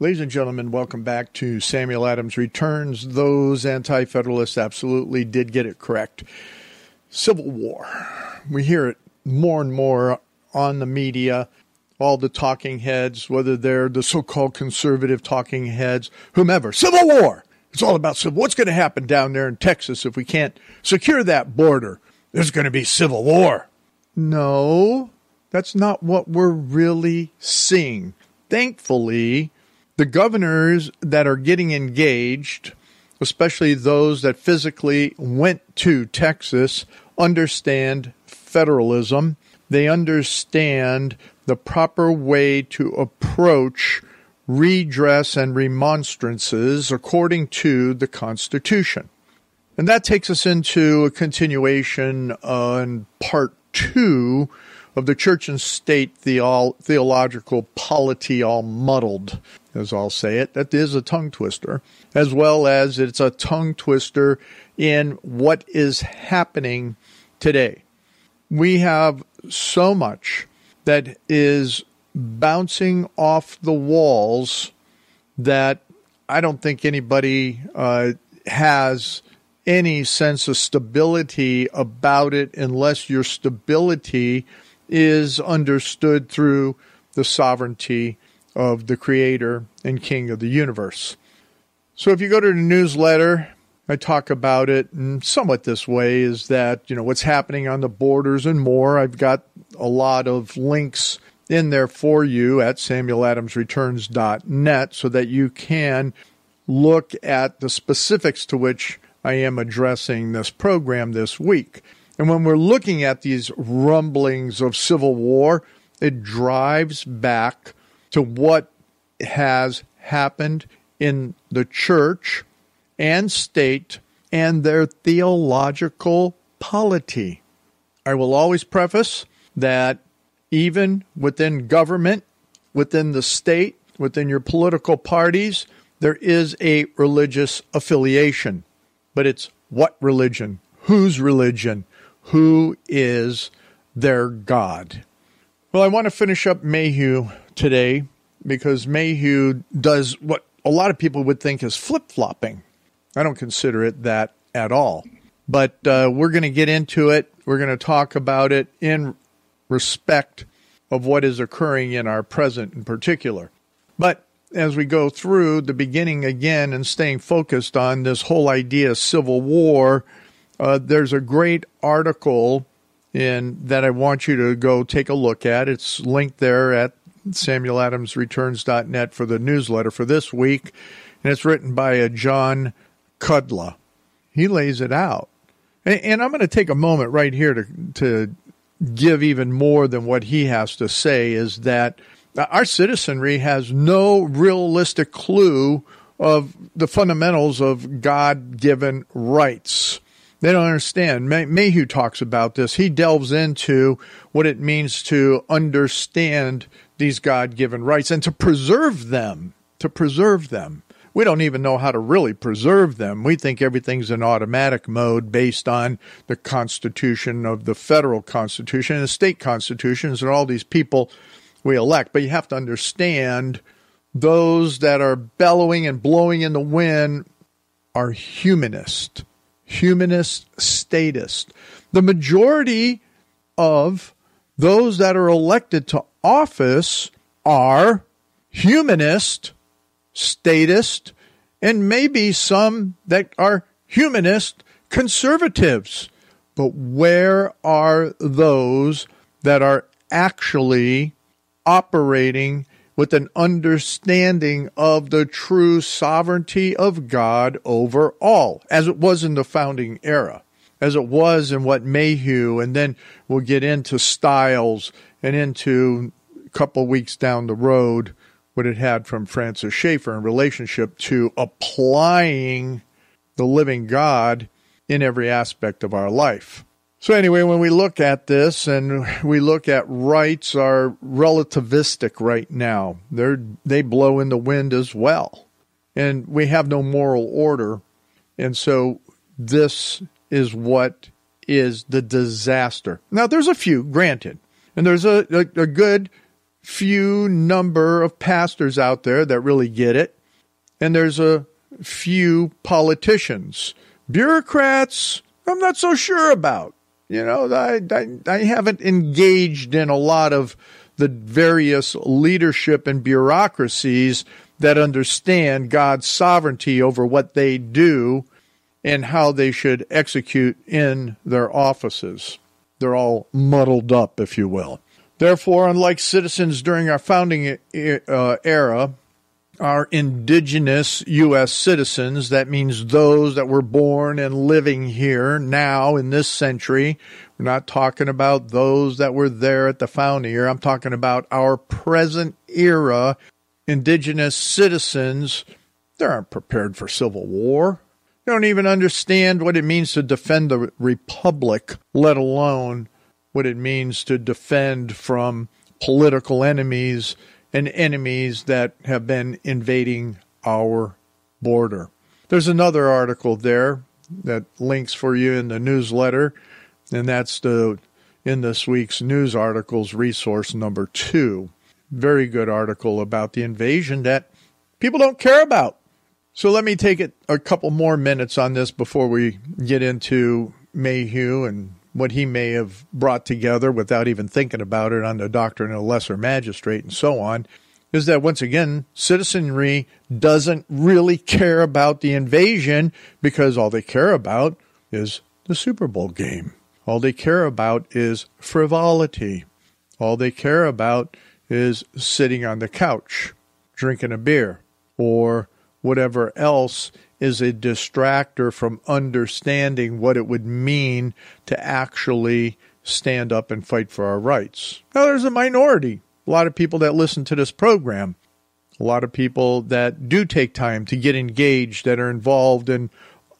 Ladies and gentlemen, welcome back to Samuel Adams Returns. Those anti federalists absolutely did get it correct. Civil War. We hear it more and more on the media, all the talking heads, whether they're the so called conservative talking heads, whomever. Civil War. It's all about civil. What's going to happen down there in Texas if we can't secure that border? There's going to be civil war. No, that's not what we're really seeing. Thankfully, the governors that are getting engaged, especially those that physically went to Texas, understand federalism. They understand the proper way to approach redress and remonstrances according to the Constitution. And that takes us into a continuation on part two of the church and state theological polity all muddled as I'll say it. That is a tongue twister, as well as it's a tongue twister in what is happening today. We have so much that is bouncing off the walls that I don't think anybody uh, has any sense of stability about it unless your stability is understood through the sovereignty of the creator and king of the universe. So if you go to the newsletter, I talk about it in somewhat this way is that, you know, what's happening on the borders and more. I've got a lot of links in there for you at samueladamsreturns.net so that you can look at the specifics to which I am addressing this program this week. And when we're looking at these rumblings of civil war, it drives back to what has happened in the church and state and their theological polity. I will always preface that even within government, within the state, within your political parties, there is a religious affiliation. But it's what religion? Whose religion? Who is their God? Well, I want to finish up Mayhew today because Mayhew does what a lot of people would think is flip flopping. I don't consider it that at all. But uh, we're going to get into it. We're going to talk about it in respect of what is occurring in our present in particular. But as we go through the beginning again and staying focused on this whole idea of civil war, uh, there's a great article in that I want you to go take a look at. It's linked there at SamuelAdamsReturns.net for the newsletter for this week, and it's written by a John Cudla. He lays it out. And, and I'm going to take a moment right here to, to give even more than what he has to say is that our citizenry has no realistic clue of the fundamentals of God given rights. They don't understand. May- Mayhew talks about this. He delves into what it means to understand these God given rights and to preserve them. To preserve them. We don't even know how to really preserve them. We think everything's in automatic mode based on the Constitution of the federal Constitution and the state constitutions and all these people we elect. But you have to understand those that are bellowing and blowing in the wind are humanist humanist statist. The majority of those that are elected to office are humanist, statist, and maybe some that are humanist conservatives. But where are those that are actually operating with an understanding of the true sovereignty of God over all, as it was in the founding era, as it was in what Mayhew, and then we'll get into Stiles and into a couple weeks down the road what it had from Francis Schaeffer in relationship to applying the living God in every aspect of our life. So, anyway, when we look at this and we look at rights are relativistic right now, They're, they blow in the wind as well. And we have no moral order. And so, this is what is the disaster. Now, there's a few, granted, and there's a, a, a good few number of pastors out there that really get it, and there's a few politicians. Bureaucrats, I'm not so sure about. You know, I, I, I haven't engaged in a lot of the various leadership and bureaucracies that understand God's sovereignty over what they do and how they should execute in their offices. They're all muddled up, if you will. Therefore, unlike citizens during our founding uh, era, our indigenous U.S. citizens, that means those that were born and living here now in this century. We're not talking about those that were there at the founding era. I'm talking about our present era indigenous citizens. They aren't prepared for civil war. They don't even understand what it means to defend the republic, let alone what it means to defend from political enemies and enemies that have been invading our border. There's another article there that links for you in the newsletter, and that's the in this week's news articles resource number two. Very good article about the invasion that people don't care about. So let me take it a couple more minutes on this before we get into Mayhew and what he may have brought together without even thinking about it on the doctrine of lesser magistrate and so on, is that once again, citizenry doesn't really care about the invasion because all they care about is the Super Bowl game. All they care about is frivolity. All they care about is sitting on the couch, drinking a beer, or whatever else is a distractor from understanding what it would mean to actually stand up and fight for our rights. Now, there's a minority, a lot of people that listen to this program, a lot of people that do take time to get engaged, that are involved in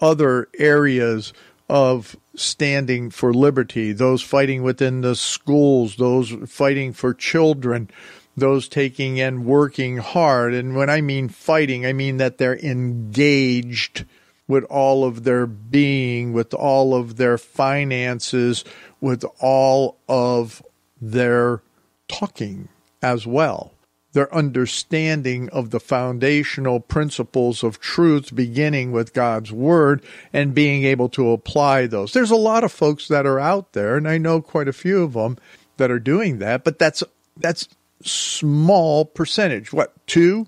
other areas of standing for liberty, those fighting within the schools, those fighting for children, those taking and working hard. And when I mean fighting, I mean that they're engaged with all of their being, with all of their finances, with all of their talking as well. Their understanding of the foundational principles of truth, beginning with God's Word and being able to apply those. There's a lot of folks that are out there, and I know quite a few of them that are doing that, but that's that's small percentage. What, two,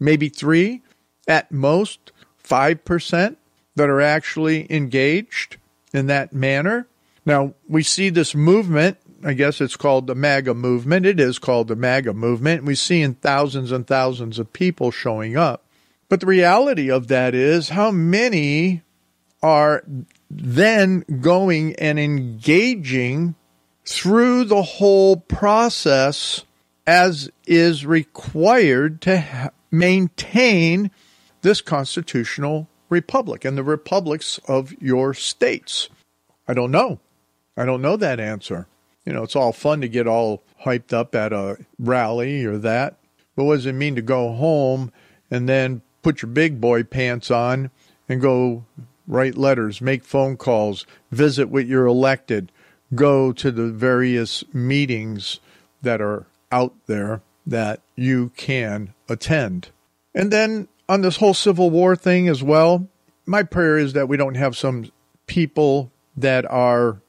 maybe three, at most 5% that are actually engaged in that manner? Now, we see this movement. I guess it's called the MAGA movement. It is called the MAGA movement. We see in thousands and thousands of people showing up. But the reality of that is how many are then going and engaging through the whole process as is required to ha- maintain this constitutional republic and the republics of your states? I don't know. I don't know that answer. You know, it's all fun to get all hyped up at a rally or that. But what does it mean to go home and then put your big boy pants on and go write letters, make phone calls, visit with your elected, go to the various meetings that are out there that you can attend. And then on this whole Civil War thing as well, my prayer is that we don't have some people that are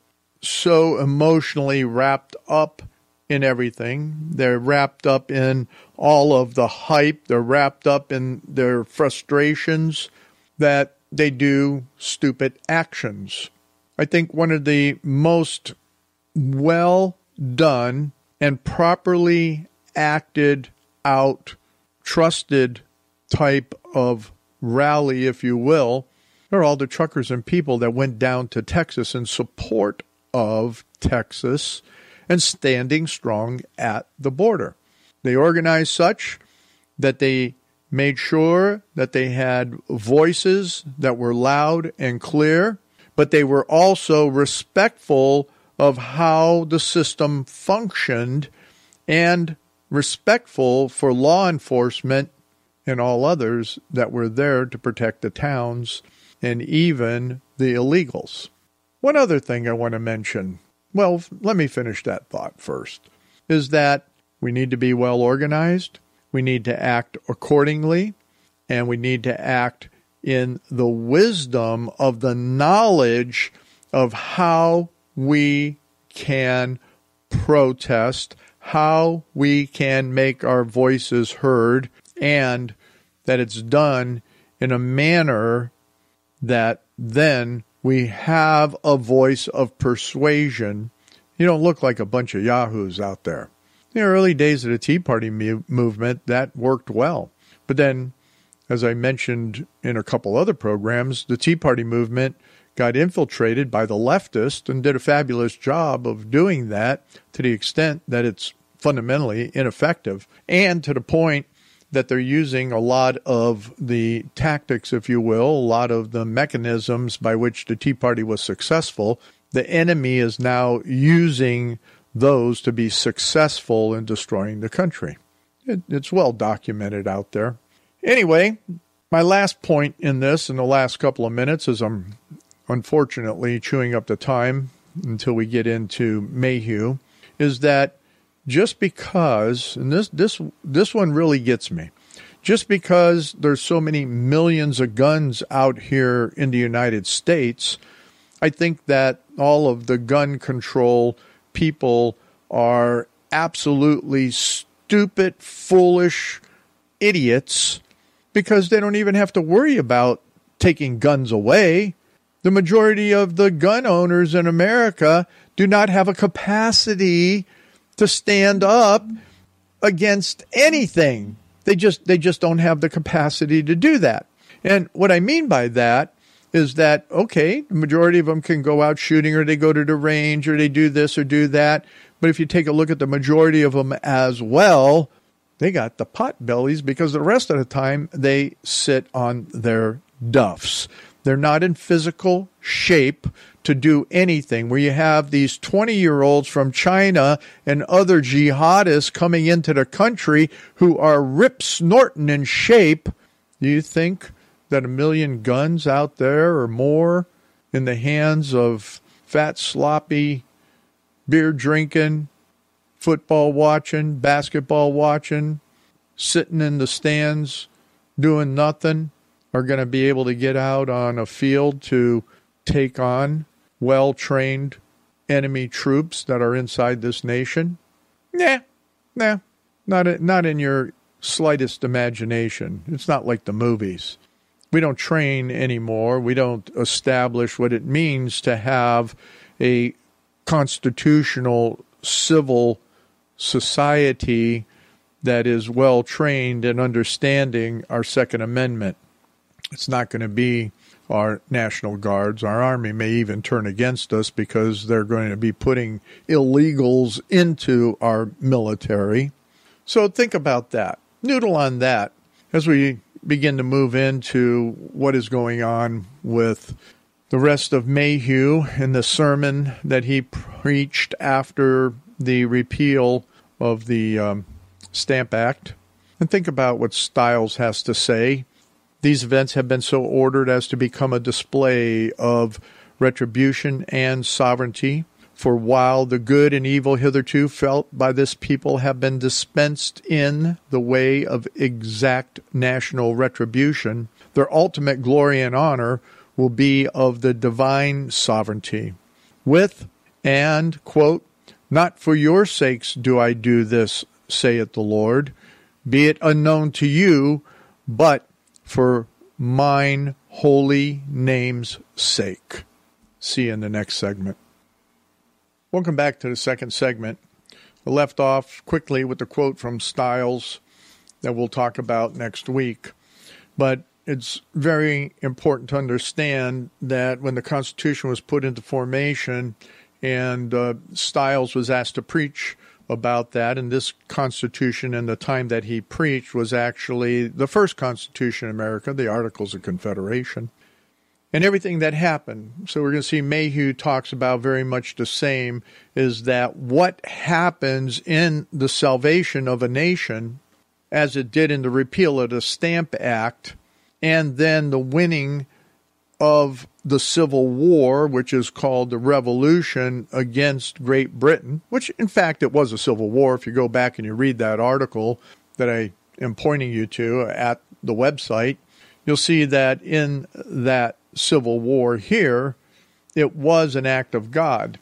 so emotionally wrapped up in everything. They're wrapped up in all of the hype, they're wrapped up in their frustrations that they do stupid actions. I think one of the most well done and properly acted out, trusted type of rally, if you will, are all the truckers and people that went down to Texas in support of Texas and standing strong at the border. They organized such that they made sure that they had voices that were loud and clear, but they were also respectful of how the system functioned and respectful for law enforcement and all others that were there to protect the towns and even the illegals. One other thing I want to mention, well, let me finish that thought first, is that we need to be well organized, we need to act accordingly, and we need to act in the wisdom of the knowledge of how we can protest, how we can make our voices heard, and that it's done in a manner that then we have a voice of persuasion. You don't look like a bunch of yahoos out there. In the early days of the Tea Party movement, that worked well. But then, as I mentioned in a couple other programs, the Tea Party movement got infiltrated by the leftists and did a fabulous job of doing that to the extent that it's fundamentally ineffective and to the point that they're using a lot of the tactics, if you will, a lot of the mechanisms by which the Tea Party was successful. The enemy is now using those to be successful in destroying the country. It, it's well documented out there. Anyway, my last point in this in the last couple of minutes, as I'm unfortunately chewing up the time until we get into Mayhew, is that just because, and this this this one really gets me, just because there's so many millions of guns out here in the United States, I think that all of the gun control people are absolutely stupid, foolish idiots because they don't even have to worry about taking guns away. The majority of the gun owners in America do not have a capacity to stand up against anything. They just they just don't have the capacity to do that. And what I mean by that is that okay, the majority of them can go out shooting or they go to the range or they do this or do that. But if you take a look at the majority of them as well, they got the pot bellies because the rest of the time they sit on their duffs. They're not in physical shape to do anything. Where you have these 20 year olds from China and other jihadists coming into the country who are rip snorting in shape. Do you think that a million guns out there or more in the hands of fat, sloppy, beer drinking, football watching, basketball watching, sitting in the stands doing nothing? Are going to be able to get out on a field to take on well trained enemy troops that are inside this nation? Nah, nah, not not in your slightest imagination. It's not like the movies. We don't train anymore. We don't establish what it means to have a constitutional civil society that is well trained in understanding our Second Amendment. It's not going to be our National Guards. Our Army may even turn against us because they're going to be putting illegals into our military. So think about that. Noodle on that as we begin to move into what is going on with the rest of Mayhew and the sermon that he preached after the repeal of the um, Stamp Act. And think about what Stiles has to say these events have been so ordered as to become a display of retribution and sovereignty. For while the good and evil hitherto felt by this people have been dispensed in the way of exact national retribution, their ultimate glory and honor will be of the divine sovereignty. With and, quote, Not for your sakes do I do this, saith the Lord, be it unknown to you, but for mine holy name's sake. See you in the next segment. Welcome back to the second segment. I left off quickly with the quote from Stiles that we'll talk about next week. But it's very important to understand that when the Constitution was put into formation and uh, Stiles was asked to preach about that. And this Constitution and the time that he preached was actually the first Constitution in America, the Articles of Confederation, and everything that happened. So we're going to see Mayhew talks about very much the same is that what happens in the salvation of a nation, as it did in the repeal of the Stamp Act, and then the winning of the Civil War, which is called the Revolution against Great Britain, which in fact it was a civil war. If you go back and you read that article that I am pointing you to at the website, you'll see that in that civil war here, it was an act of God.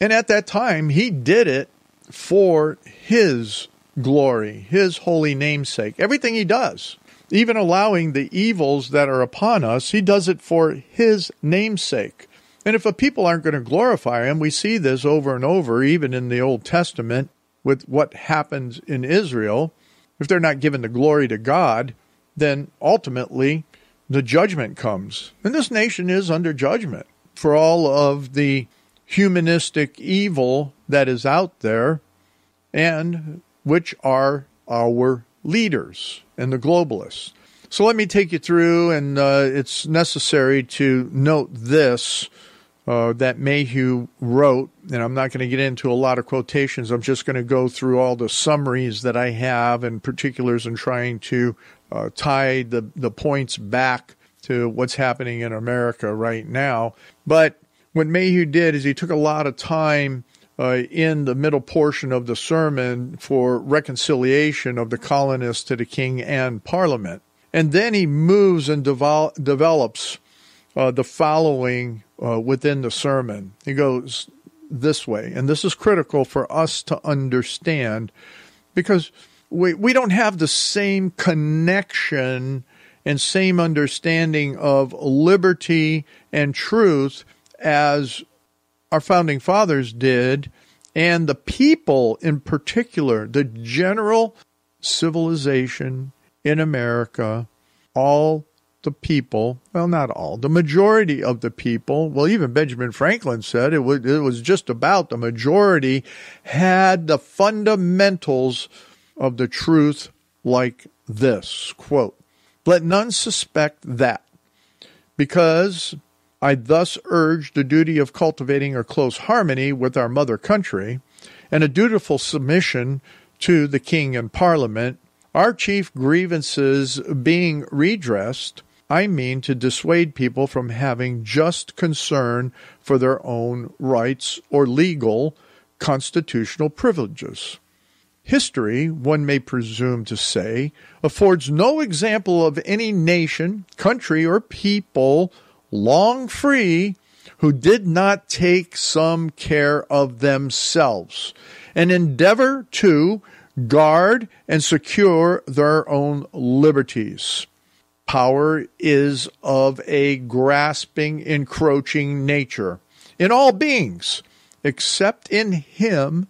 And at that time, he did it for his glory, his holy namesake. Everything he does, even allowing the evils that are upon us, he does it for his namesake. And if a people aren't going to glorify him, we see this over and over, even in the Old Testament, with what happens in Israel. If they're not given the glory to God, then ultimately the judgment comes. And this nation is under judgment for all of the humanistic evil that is out there and which are our leaders and the globalists. So let me take you through, and uh, it's necessary to note this uh, that Mayhew wrote, and I'm not going to get into a lot of quotations. I'm just going to go through all the summaries that I have and particulars and trying to uh, tie the, the points back to what's happening in America right now. But what Mayhew did is he took a lot of time uh, in the middle portion of the sermon for reconciliation of the colonists to the king and parliament. And then he moves and develops uh, the following uh, within the sermon. He goes this way, and this is critical for us to understand because we, we don't have the same connection and same understanding of liberty and truth as our founding fathers did, and the people in particular, the general civilization in America, all the people, well, not all, the majority of the people, well, even Benjamin Franklin said it was, it was just about the majority had the fundamentals of the truth like this quote, let none suspect that because I thus urge the duty of cultivating a close harmony with our mother country and a dutiful submission to the King and Parliament, our chief grievances being redressed, I mean to dissuade people from having just concern for their own rights or legal constitutional privileges. History, one may presume to say, affords no example of any nation, country, or people long free who did not take some care of themselves and endeavor to guard and secure their own liberties. Power is of a grasping, encroaching nature in all beings, except in him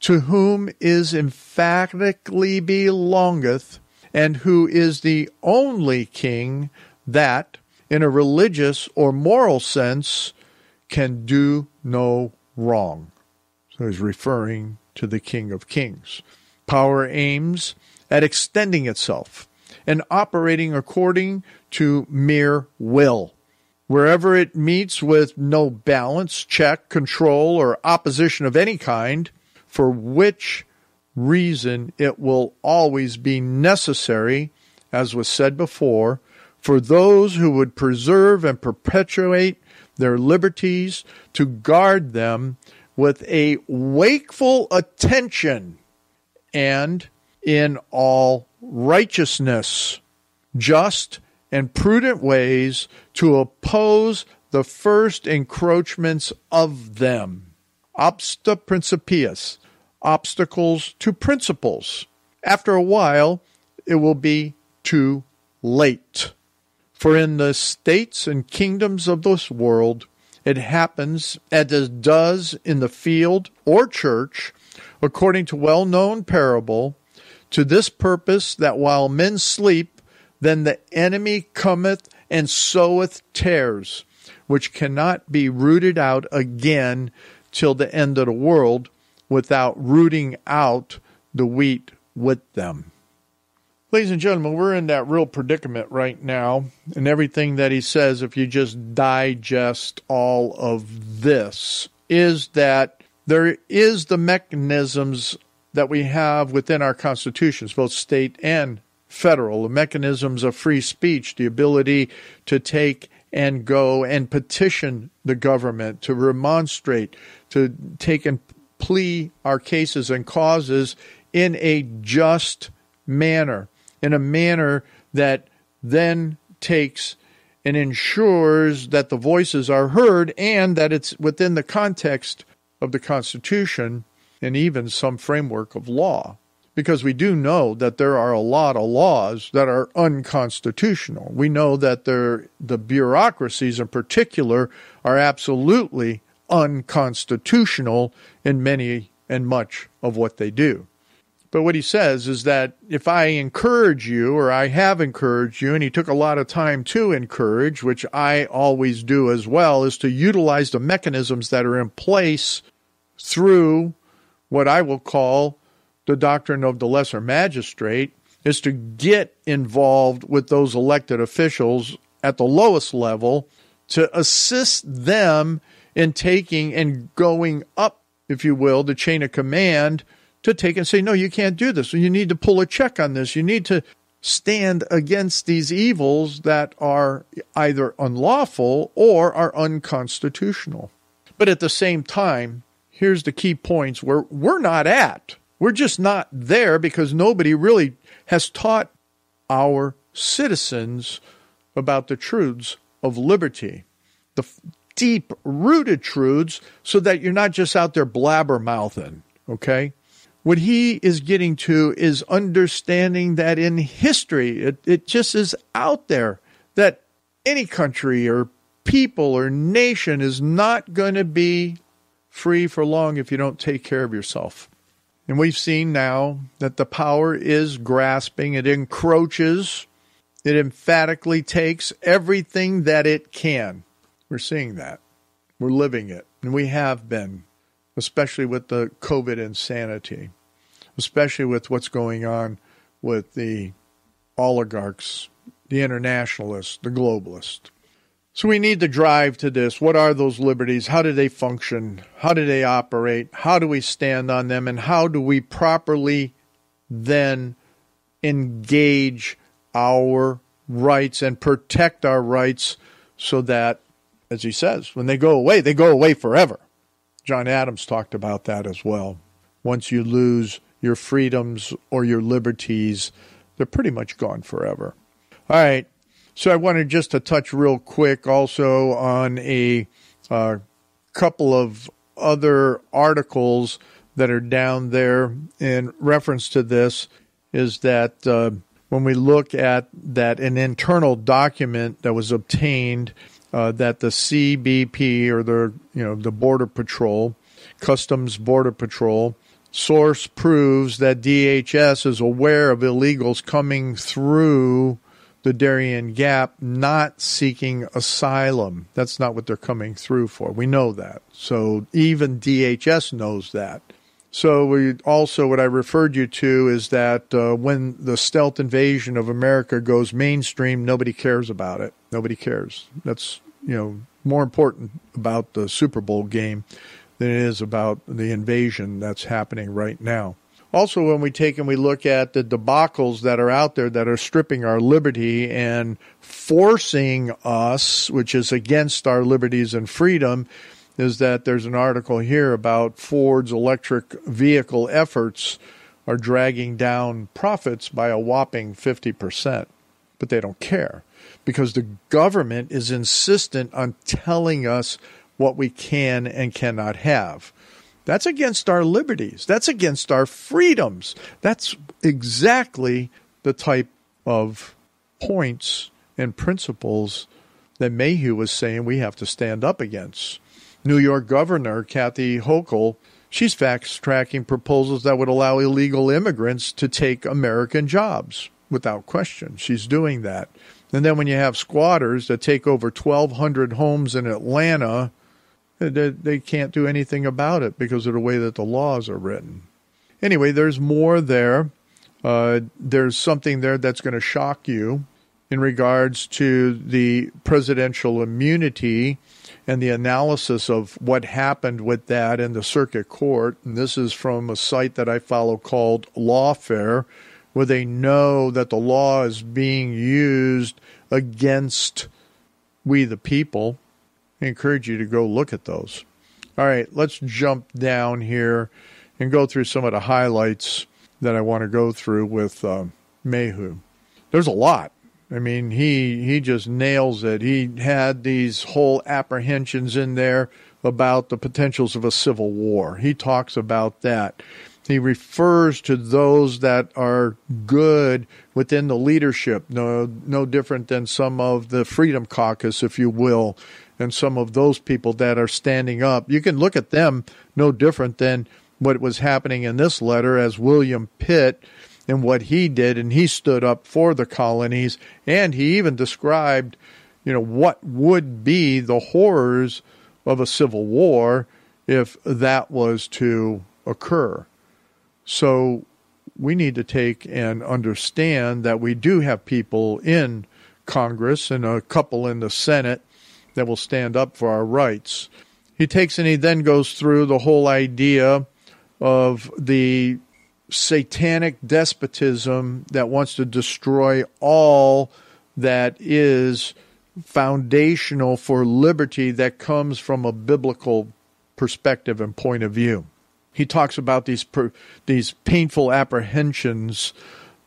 to whom is emphatically belongeth, and who is the only king that, in a religious or moral sense, can do no wrong. So he's referring to the King of Kings. Power aims at extending itself and operating according to mere will. Wherever it meets with no balance, check, control, or opposition of any kind, for which reason it will always be necessary, as was said before, for those who would preserve and perpetuate their liberties to guard them with a wakeful attention and in all righteousness, just and prudent ways to oppose the first encroachments of them. Obsta principiis, obstacles to principles. After a while, it will be too late. For in the states and kingdoms of this world, it happens as it does in the field or church, according to well known parable, to this purpose that while men sleep, then the enemy cometh and soweth tares, which cannot be rooted out again till the end of the world, without rooting out the wheat with them. Ladies and gentlemen, we're in that real predicament right now. And everything that he says, if you just digest all of this, is that there is the mechanisms that we have within our constitutions, both state and federal, the mechanisms of free speech, the ability to take and go and petition the government to remonstrate, to take and plea our cases and causes in a just manner, in a manner that then takes and ensures that the voices are heard and that it's within the context of the Constitution and even some framework of law. Because we do know that there are a lot of laws that are unconstitutional. We know that the bureaucracies in particular are absolutely unconstitutional in many and much of what they do. But what he says is that if I encourage you, or I have encouraged you, and he took a lot of time to encourage, which I always do as well, is to utilize the mechanisms that are in place through what I will call the doctrine of the lesser magistrate, is to get involved with those elected officials at the lowest level to assist them in taking and going up, if you will, the chain of command to take and say, no, you can't do this. You need to pull a check on this. You need to stand against these evils that are either unlawful or are unconstitutional. But at the same time, here's the key points where we're not at. We're just not there because nobody really has taught our citizens about the truths of liberty, the deep rooted truths, so that you're not just out there blabbermouthing, okay? What he is getting to is understanding that in history, it, it just is out there that any country or people or nation is not going to be free for long if you don't take care of yourself. And we've seen now that the power is grasping, it encroaches, it emphatically takes everything that it can. We're seeing that. We're living it. And we have been especially with the COVID insanity, especially with what's going on with the oligarchs, the internationalists, the globalists. So we need to drive to this. What are those liberties? How do they function? How do they operate? How do we stand on them? And how do we properly then engage our rights and protect our rights so that, as he says, when they go away, they go away forever. John Adams talked about that as well. Once you lose your freedoms or your liberties, they're pretty much gone forever. All right. So I wanted just to touch real quick also on a uh, couple of other articles that are down there in reference to this is that uh, when we look at that an internal document that was obtained uh, that the CBP or the you know the Border Patrol, Customs Border Patrol, source proves that DHS is aware of illegals coming through the Darien Gap not seeking asylum. That's not what they're coming through for. We know that. So even DHS knows that. So we also what I referred you to is that uh, when the stealth invasion of America goes mainstream, nobody cares about it. Nobody cares. That's you know more important about the Super Bowl game than it is about the invasion that's happening right now. Also, when we take and we look at the debacles that are out there that are stripping our liberty and forcing us, which is against our liberties and freedom, is that there's an article here about Ford's electric vehicle efforts are dragging down profits by a whopping 50%. But they don't care because the government is insistent on telling us what we can and cannot have. That's against our liberties. That's against our freedoms. That's exactly the type of points and principles that Mayhew was saying we have to stand up against. New York Governor Kathy Hochul, she's fast tracking proposals that would allow illegal immigrants to take American jobs without question. She's doing that. And then when you have squatters that take over 1,200 homes in Atlanta, they, they can't do anything about it because of the way that the laws are written. Anyway, there's more there. Uh, there's something there that's going to shock you in regards to the presidential immunity and the analysis of what happened with that in the circuit court. And this is from a site that I follow called Lawfare, where they know that the law is being used against We the People. I encourage you to go look at those. All right, let's jump down here and go through some of the highlights that I want to go through with uh, Mayhew. There's a lot. I mean, he he just nails it. He had these whole apprehensions in there about the potentials of a civil war. He talks about that. He refers to those that are good within the leadership, no no different than some of the Freedom Caucus, if you will, and some of those people that are standing up. You can look at them no different than what was happening in this letter as William Pitt and what he did, and he stood up for the colonies, and he even described, you know, what would be the horrors of a civil war if that was to occur. So we need to take and understand that we do have people in Congress and a couple in the Senate that will stand up for our rights. He takes and he then goes through the whole idea of the satanic despotism that wants to destroy all that is foundational for liberty that comes from a biblical perspective and point of view. He talks about these per, these painful apprehensions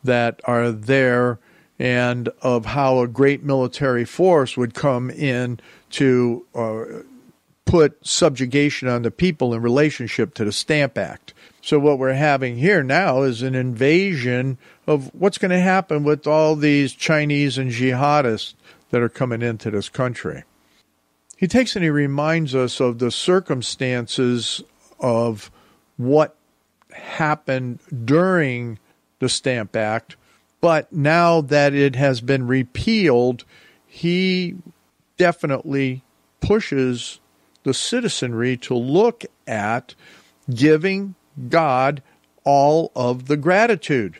that are there and of how a great military force would come in to uh, put subjugation on the people in relationship to the Stamp Act. So what we're having here now is an invasion of what's going to happen with all these Chinese and jihadists that are coming into this country. He takes and he reminds us of the circumstances of what happened during the Stamp Act, but now that it has been repealed, he definitely pushes the citizenry to look at giving God all of the gratitude.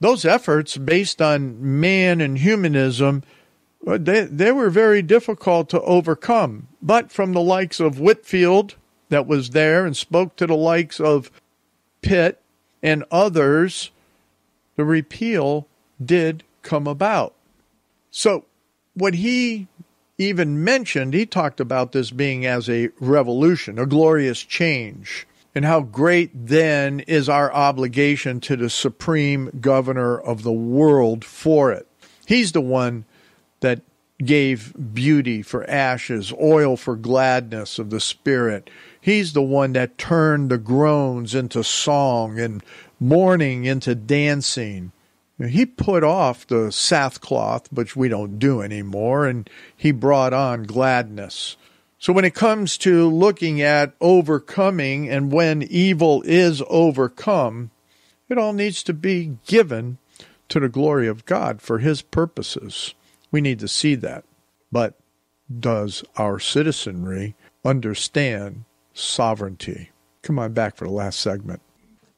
Those efforts based on man and humanism, they, they were very difficult to overcome. But from the likes of Whitefield, that was there and spoke to the likes of Pitt and others, the repeal did come about. So, what he even mentioned, he talked about this being as a revolution, a glorious change and how great then is our obligation to the supreme governor of the world for it. He's the one that gave beauty for ashes, oil for gladness of the spirit. He's the one that turned the groans into song and mourning into dancing. He put off the sackcloth, which we don't do anymore, and he brought on gladness. So, when it comes to looking at overcoming and when evil is overcome, it all needs to be given to the glory of God for His purposes. We need to see that. But does our citizenry understand sovereignty? Come on back for the last segment.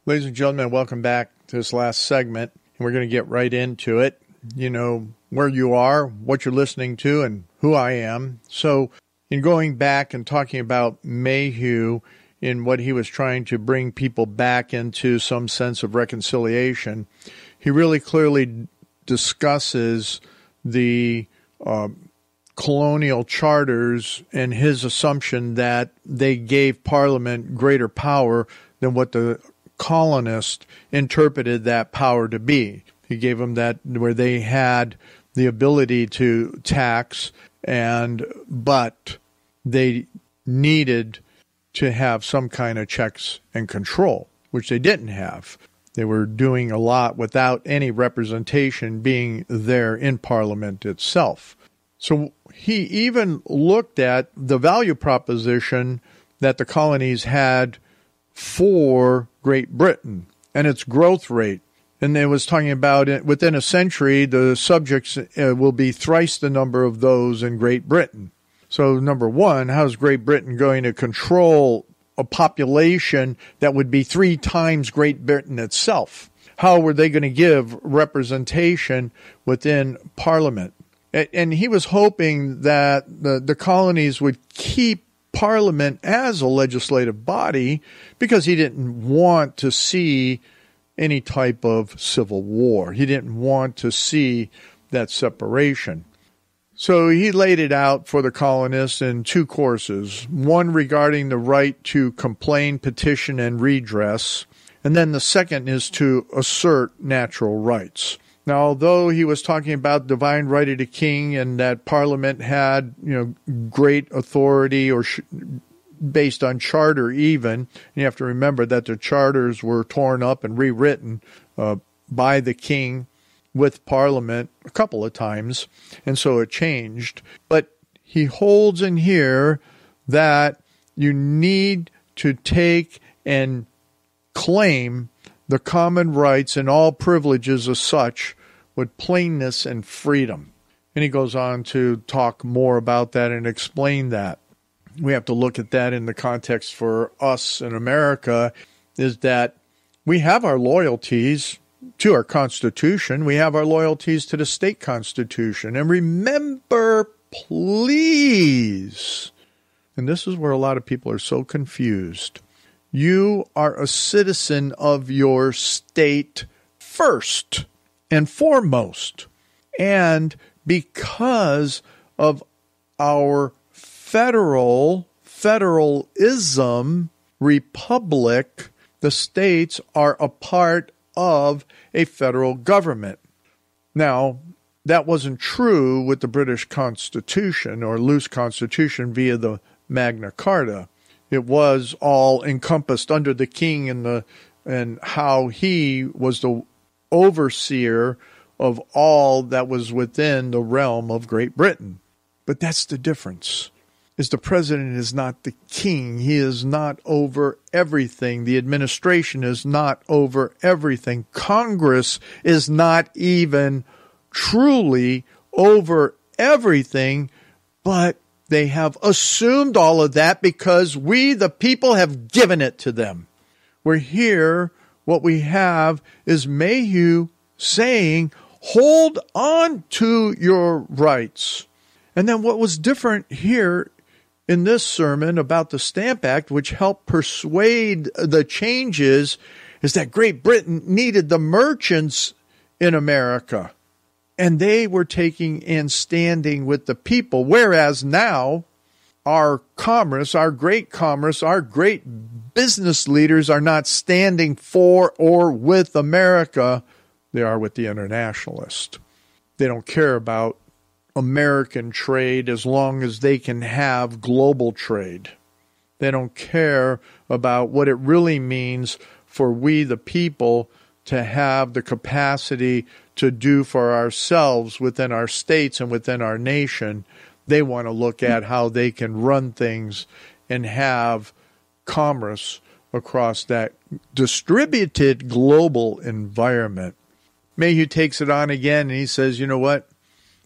Ladies and gentlemen, welcome back to this last segment. And we're going to get right into it. You know, where you are, what you're listening to, and who I am. So, in going back and talking about Mayhew in what he was trying to bring people back into some sense of reconciliation, he really clearly discusses the uh, colonial charters and his assumption that they gave Parliament greater power than what the colonists interpreted that power to be. He gave them that where they had the ability to tax and but they needed to have some kind of checks and control, which they didn't have. They were doing a lot without any representation being there in Parliament itself. So he even looked at the value proposition that the colonies had for Great Britain and its growth rate and it was talking about it within a century, the subjects uh, will be thrice the number of those in Great Britain. So, number one, how's Great Britain going to control a population that would be three times Great Britain itself? How were they going to give representation within Parliament? And he was hoping that the, the colonies would keep Parliament as a legislative body because he didn't want to see any type of civil war. He didn't want to see that separation. So he laid it out for the colonists in two courses one regarding the right to complain, petition, and redress, and then the second is to assert natural rights. Now, although he was talking about divine right of the king and that Parliament had, you know, great authority or sh- based on charter, even you have to remember that the charters were torn up and rewritten uh, by the king with Parliament a couple of times, and so it changed. But he holds in here that you need to take and claim the common rights and all privileges as such with plainness and freedom. And he goes on to talk more about that and explain that. We have to look at that in the context for us in America is that we have our loyalties to our Constitution. We have our loyalties to the state constitution. And remember, please, and this is where a lot of people are so confused. You are a citizen of your state first and foremost. And because of our federal, federalism, republic, the states are a part of a federal government. Now, that wasn't true with the British Constitution or loose Constitution via the Magna Carta. It was all encompassed under the king and the and how he was the overseer of all that was within the realm of Great Britain. But that's the difference is the president is not the king. He is not over everything. The administration is not over everything. Congress is not even truly over everything, but they have assumed all of that because we, the people, have given it to them. We're here. What we have is Mayhew saying, hold on to your rights. And then what was different here in this sermon about the Stamp Act, which helped persuade the changes, is that Great Britain needed the merchants in America. And they were taking and standing with the people. Whereas now, our commerce, our great commerce, our great business leaders are not standing for or with America. They are with the internationalist. They don't care about American trade as long as they can have global trade. They don't care about what it really means for we, the people, to have the capacity to do for ourselves within our states and within our nation. They want to look at how they can run things and have commerce across that distributed global environment. Mayhew takes it on again and he says, you know what?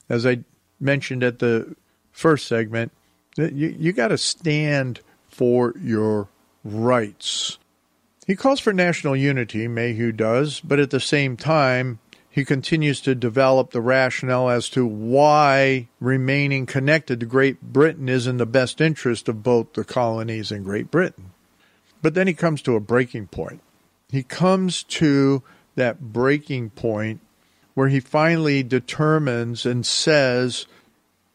As I mentioned at the first segment, that you, you got to stand for your rights. He calls for national unity, Mayhew does, but at the same time, he continues to develop the rationale as to why remaining connected to Great Britain is in the best interest of both the colonies and Great Britain. But then he comes to a breaking point. He comes to that breaking point where he finally determines and says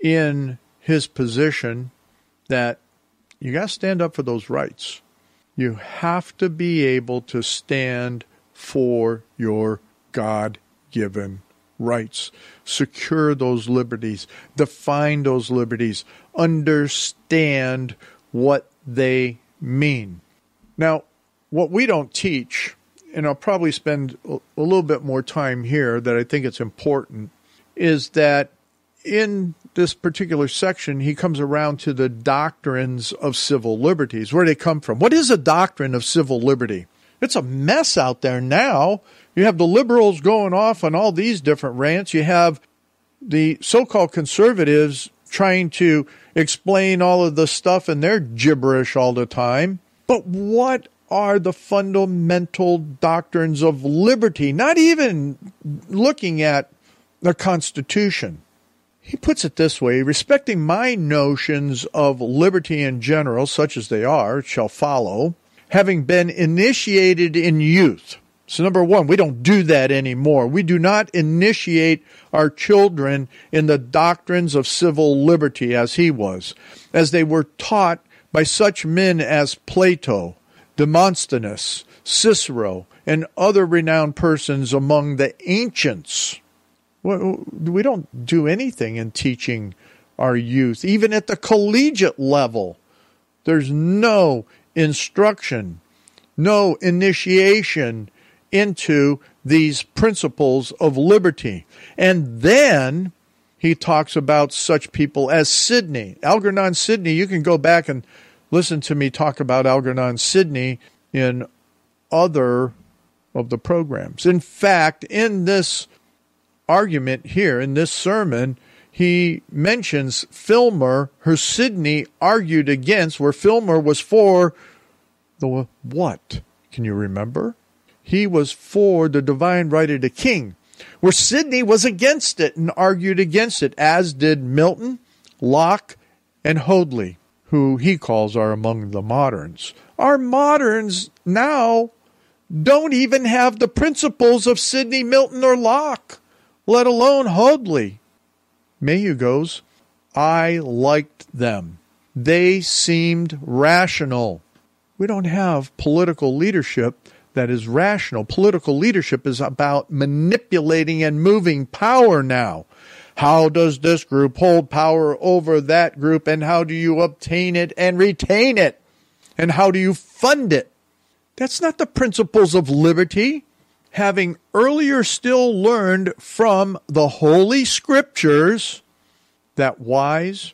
in his position that you got to stand up for those rights. You have to be able to stand for your God given rights. Secure those liberties, define those liberties, understand what they mean. Now, what we don't teach and I'll probably spend a little bit more time here that I think it's important, is that in this particular section, he comes around to the doctrines of civil liberties, where do they come from. What is a doctrine of civil liberty? It's a mess out there now. You have the liberals going off on all these different rants. You have the so called conservatives trying to explain all of the stuff and they're gibberish all the time. But what are the fundamental doctrines of liberty, not even looking at the Constitution. He puts it this way respecting my notions of liberty in general, such as they are, shall follow, having been initiated in youth. So, number one, we don't do that anymore. We do not initiate our children in the doctrines of civil liberty as he was, as they were taught by such men as Plato, Demosthenes, Cicero, and other renowned persons among the ancients. We don't do anything in teaching our youth, even at the collegiate level. There's no instruction, no initiation into these principles of liberty. And then he talks about such people as Sidney. Algernon Sidney, you can go back and listen to me talk about Algernon Sidney in other of the programs. In fact, in this argument here, in this sermon, he mentions Filmer, who Sidney argued against, where Filmer was for the what? Can you remember? He was for the divine right of the king, where Sidney was against it and argued against it, as did Milton, Locke, and Hoadly, who he calls are among the moderns. Our moderns now don't even have the principles of Sidney, Milton, or Locke, let alone Hoadly. Mayhew goes, I liked them. They seemed rational. We don't have political leadership that is rational. Political leadership is about manipulating and moving power now. How does this group hold power over that group, and how do you obtain it and retain it? And how do you fund it? That's not the principles of liberty. Having earlier still learned from the Holy Scriptures that wise,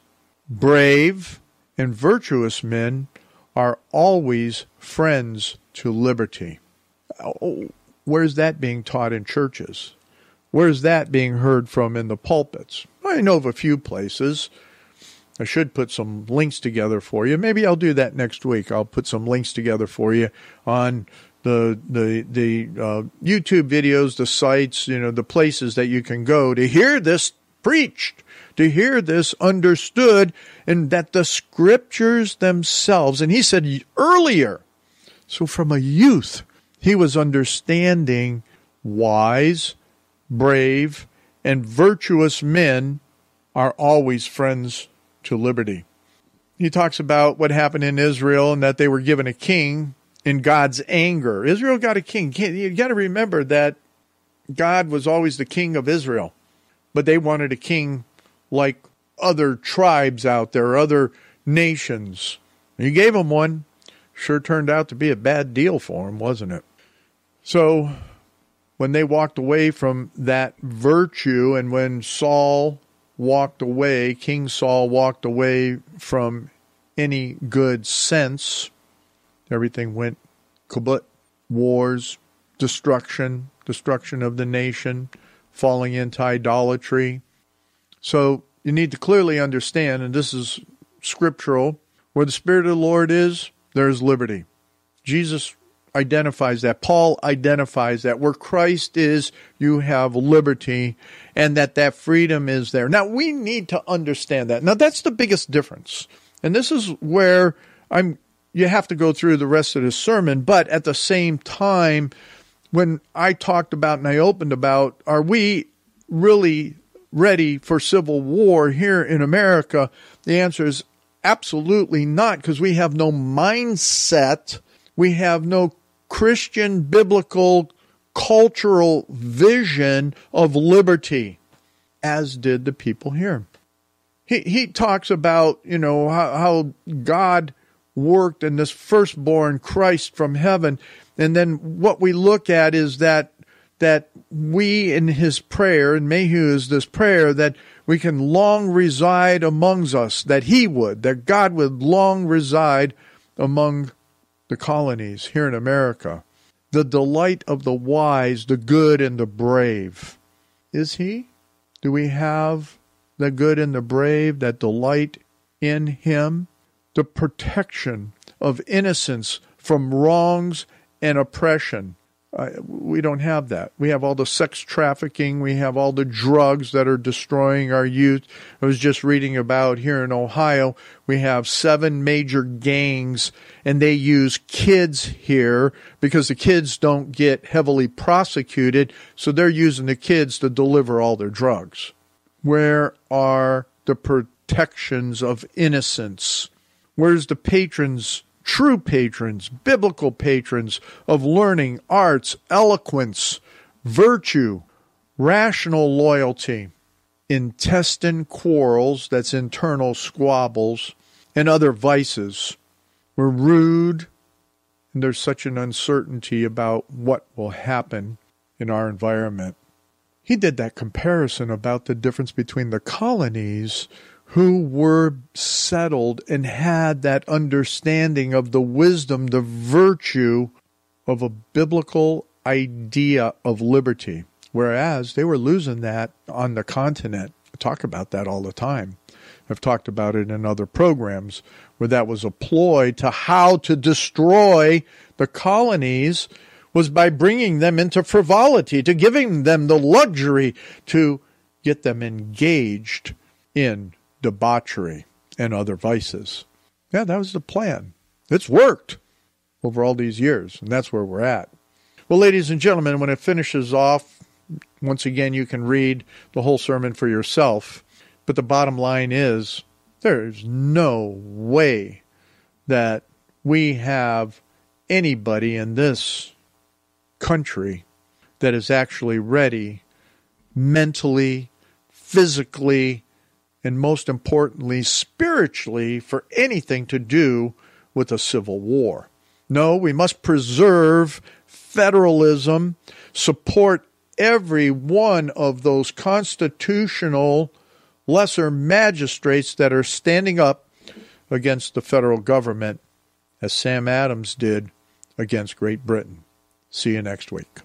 brave, and virtuous men are always friends to liberty. Oh, where's that being taught in churches? Where's that being heard from in the pulpits? I know of a few places. I should put some links together for you. Maybe I'll do that next week. I'll put some links together for you on the the the uh, YouTube videos, the sites, you know, the places that you can go to hear this preached, to hear this understood, and that the scriptures themselves. And he said earlier, so from a youth, he was understanding wise, brave, and virtuous men are always friends to liberty. He talks about what happened in Israel and that they were given a king in God's anger. Israel got a king. You got to remember that God was always the king of Israel, but they wanted a king like other tribes out there, other nations. He gave them one. Sure turned out to be a bad deal for him, wasn't it? So when they walked away from that virtue, and when Saul walked away, King Saul walked away from any good sense, everything went kabut. Wars, destruction, destruction of the nation, falling into idolatry. So you need to clearly understand, and this is scriptural, where the Spirit of the Lord is, there is liberty. Jesus identifies that. Paul identifies that where Christ is, you have liberty and that that freedom is there. Now we need to understand that. Now that's the biggest difference. And this is where I'm you have to go through the rest of the sermon, but at the same time when I talked about and I opened about are we really ready for civil war here in America? The answer is absolutely not because we have no mindset we have no Christian biblical cultural vision of liberty, as did the people here. He, he talks about, you know, how, how God worked in this firstborn Christ from heaven. And then what we look at is that that we in his prayer, and Mayhew is this prayer that we can long reside amongst us, that he would, that God would long reside among the colonies here in America. The delight of the wise, the good, and the brave. Is he? Do we have the good and the brave that delight in him? The protection of innocence from wrongs and oppression. Uh, we don't have that. We have all the sex trafficking. We have all the drugs that are destroying our youth. I was just reading about here in Ohio, we have seven major gangs, and they use kids here because the kids don't get heavily prosecuted, so they're using the kids to deliver all their drugs. Where are the protections of innocence? Where's the patrons true patrons, biblical patrons of learning, arts, eloquence, virtue, rational loyalty, intestine quarrels, that's internal squabbles, and other vices. We're rude, and there's such an uncertainty about what will happen in our environment. He did that comparison about the difference between the colonies who were settled and had that understanding of the wisdom, the virtue of a biblical idea of liberty. Whereas they were losing that on the continent. I talk about that all the time. I've talked about it in other programs where that was a ploy to how to destroy the colonies was by bringing them into frivolity, to giving them the luxury to get them engaged in debauchery, and other vices. Yeah, that was the plan. It's worked over all these years, and that's where we're at. Well, ladies and gentlemen, when it finishes off, once again, you can read the whole sermon for yourself. But the bottom line is there's no way that we have anybody in this country that is actually ready mentally, physically, and most importantly, spiritually, for anything to do with a civil war. No, we must preserve federalism, support every one of those constitutional lesser magistrates that are standing up against the federal government, as Sam Adams did against Great Britain. See you next week.